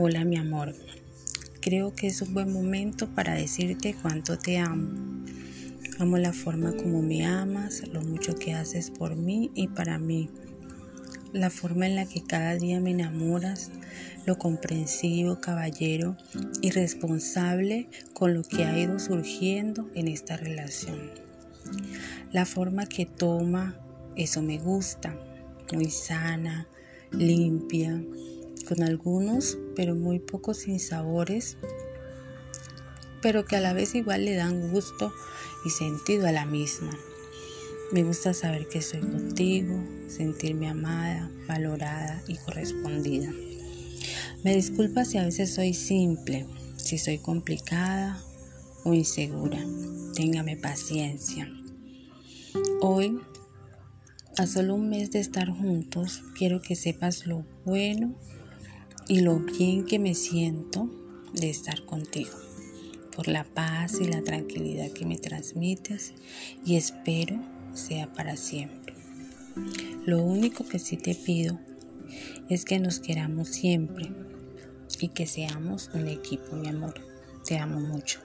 Hola mi amor, creo que es un buen momento para decirte cuánto te amo. Amo la forma como me amas, lo mucho que haces por mí y para mí. La forma en la que cada día me enamoras, lo comprensivo, caballero y responsable con lo que ha ido surgiendo en esta relación. La forma que toma, eso me gusta, muy sana, limpia, con algunos, pero muy pocos sabores, pero que a la vez igual le dan gusto y sentido a la misma. Me gusta saber que estoy contigo, sentirme amada, valorada y correspondida. Me disculpa si a veces soy simple, si soy complicada o insegura. Téngame paciencia. Hoy, a solo un mes de estar juntos, quiero que sepas lo bueno y lo bien que me siento de estar contigo, por la paz y la tranquilidad que me transmites y espero sea para siempre. Lo único que sí te pido es que nos queramos siempre y que seamos un equipo, mi amor. Te amo mucho.